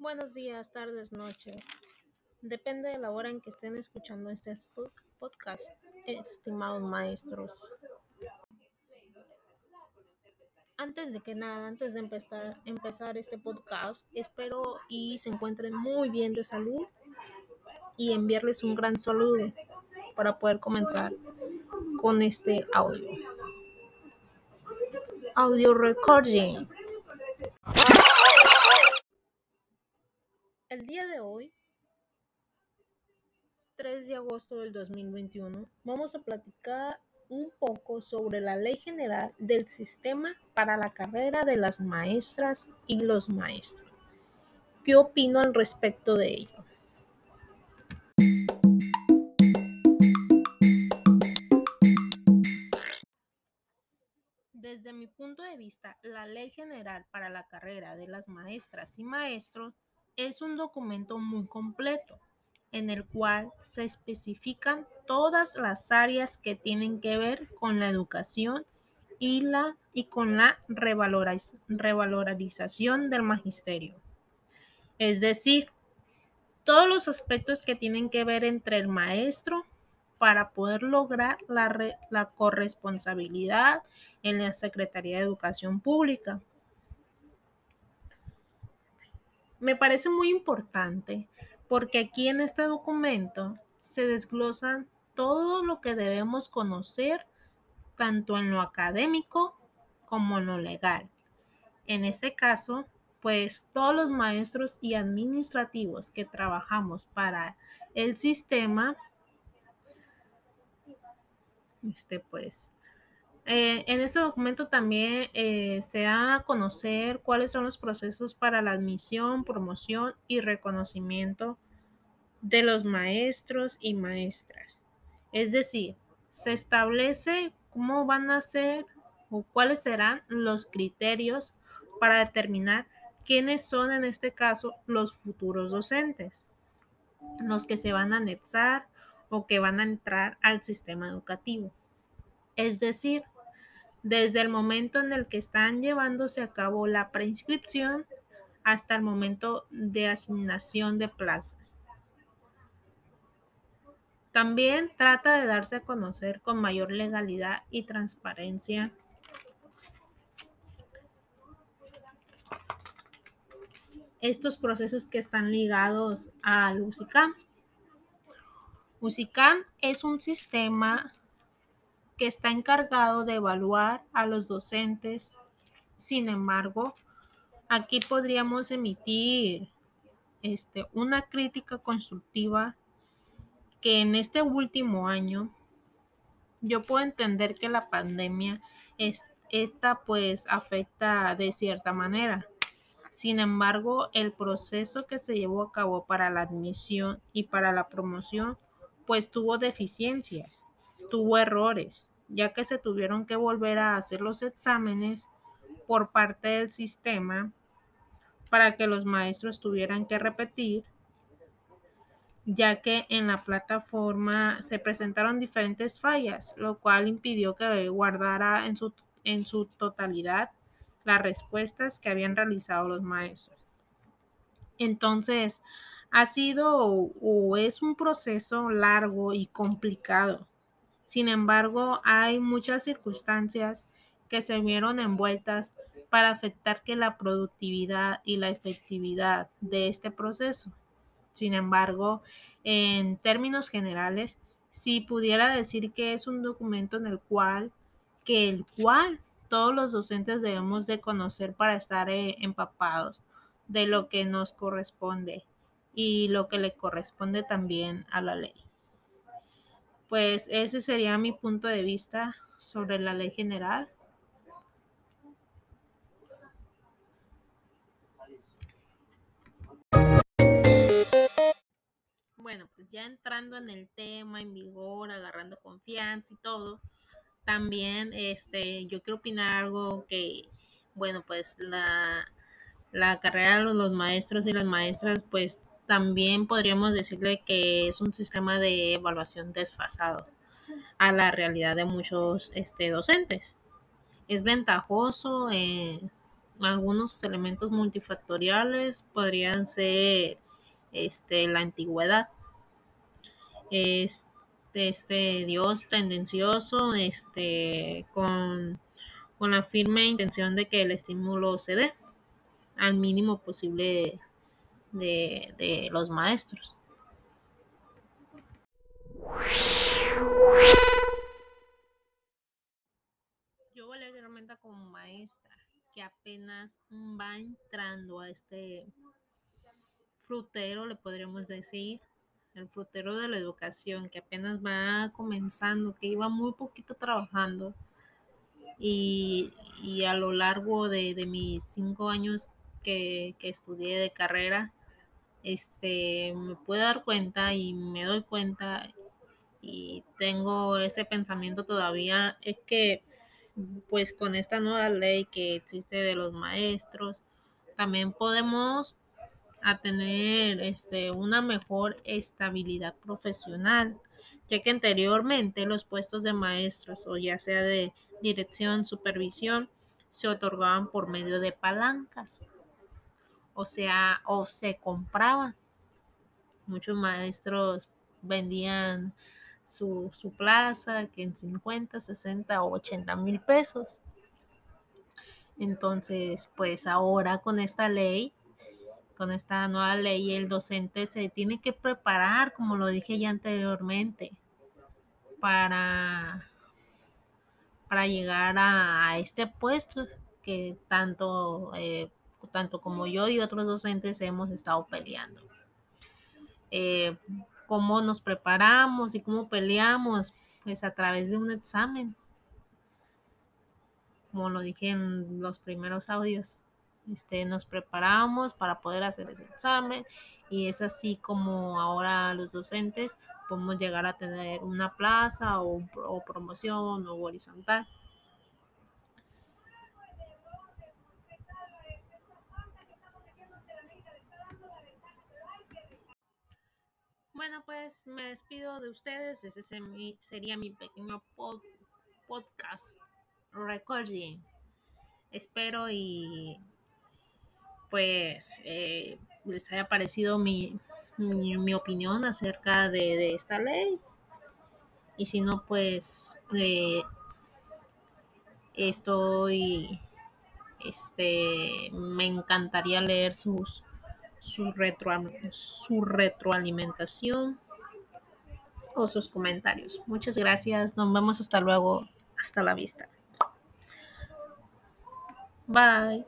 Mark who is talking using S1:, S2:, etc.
S1: Buenos días, tardes, noches. Depende de la hora en que estén escuchando este podcast, estimados maestros. Antes de que nada, antes de empezar, empezar este podcast, espero y se encuentren muy bien de salud y enviarles un gran saludo para poder comenzar con este audio. Audio recording. El día de hoy, 3 de agosto del 2021, vamos a platicar un poco sobre la Ley General del Sistema para la Carrera de las Maestras y los Maestros. ¿Qué opino al respecto de ello? Desde mi punto de vista, la Ley General para la Carrera de las Maestras y Maestros es un documento muy completo en el cual se especifican todas las áreas que tienen que ver con la educación y, la, y con la revalorización del magisterio. Es decir, todos los aspectos que tienen que ver entre el maestro para poder lograr la, la corresponsabilidad en la Secretaría de Educación Pública. Me parece muy importante porque aquí en este documento se desglosan todo lo que debemos conocer tanto en lo académico como en lo legal. En este caso, pues todos los maestros y administrativos que trabajamos para el sistema, este pues eh, en este documento también eh, se da a conocer cuáles son los procesos para la admisión, promoción y reconocimiento de los maestros y maestras. Es decir, se establece cómo van a ser o cuáles serán los criterios para determinar quiénes son en este caso los futuros docentes, los que se van a anexar o que van a entrar al sistema educativo. Es decir, desde el momento en el que están llevándose a cabo la preinscripción hasta el momento de asignación de plazas. También trata de darse a conocer con mayor legalidad y transparencia estos procesos que están ligados al UCICAM. UCICAM es un sistema que está encargado de evaluar a los docentes. Sin embargo, aquí podríamos emitir este, una crítica constructiva que en este último año yo puedo entender que la pandemia esta pues afecta de cierta manera. Sin embargo, el proceso que se llevó a cabo para la admisión y para la promoción pues tuvo deficiencias, tuvo errores ya que se tuvieron que volver a hacer los exámenes por parte del sistema para que los maestros tuvieran que repetir, ya que en la plataforma se presentaron diferentes fallas, lo cual impidió que guardara en su, en su totalidad las respuestas que habían realizado los maestros. Entonces, ha sido o es un proceso largo y complicado sin embargo, hay muchas circunstancias que se vieron envueltas para afectar que la productividad y la efectividad de este proceso. Sin embargo, en términos generales, si pudiera decir que es un documento en el cual, que el cual todos los docentes debemos de conocer para estar eh, empapados de lo que nos corresponde y lo que le corresponde también a la ley. Pues ese sería mi punto de vista sobre la ley general. Bueno, pues ya entrando en el tema, en vigor, agarrando confianza y todo, también este, yo quiero opinar algo que, bueno, pues la, la carrera de los maestros y las maestras, pues también podríamos decirle que es un sistema de evaluación desfasado a la realidad de muchos este, docentes. Es ventajoso, eh, algunos elementos multifactoriales podrían ser este, la antigüedad. Este, este Dios tendencioso, este, con, con la firme intención de que el estímulo se dé al mínimo posible de, de los maestros. Yo Valeria Armenta como maestra que apenas va entrando a este frutero, le podríamos decir, el frutero de la educación, que apenas va comenzando, que iba muy poquito trabajando. Y, y a lo largo de, de mis cinco años que, que, estudié de carrera, este, me puedo dar cuenta y me doy cuenta y tengo ese pensamiento todavía, es que pues con esta nueva ley que existe de los maestros, también podemos a tener este, una mejor estabilidad profesional, ya que anteriormente los puestos de maestros o ya sea de dirección, supervisión, se otorgaban por medio de palancas, o sea, o se compraban. Muchos maestros vendían su, su plaza que en 50, 60 o 80 mil pesos. Entonces, pues ahora con esta ley, con esta nueva ley, el docente se tiene que preparar, como lo dije ya anteriormente, para, para llegar a, a este puesto que tanto, eh, tanto como yo y otros docentes hemos estado peleando. Eh, cómo nos preparamos y cómo peleamos, pues a través de un examen, como lo dije en los primeros audios. Este, nos preparamos para poder hacer ese examen y es así como ahora los docentes podemos llegar a tener una plaza o, o promoción o horizontal. Bueno, pues me despido de ustedes. Ese sería mi pequeño pod, podcast recording. Espero y pues eh, les haya parecido mi, mi, opinión acerca de, de, esta ley. Y si no, pues eh, estoy, este, me encantaría leer sus su, su retroalimentación o sus comentarios. Muchas gracias. Nos vemos hasta luego. Hasta la vista. Bye.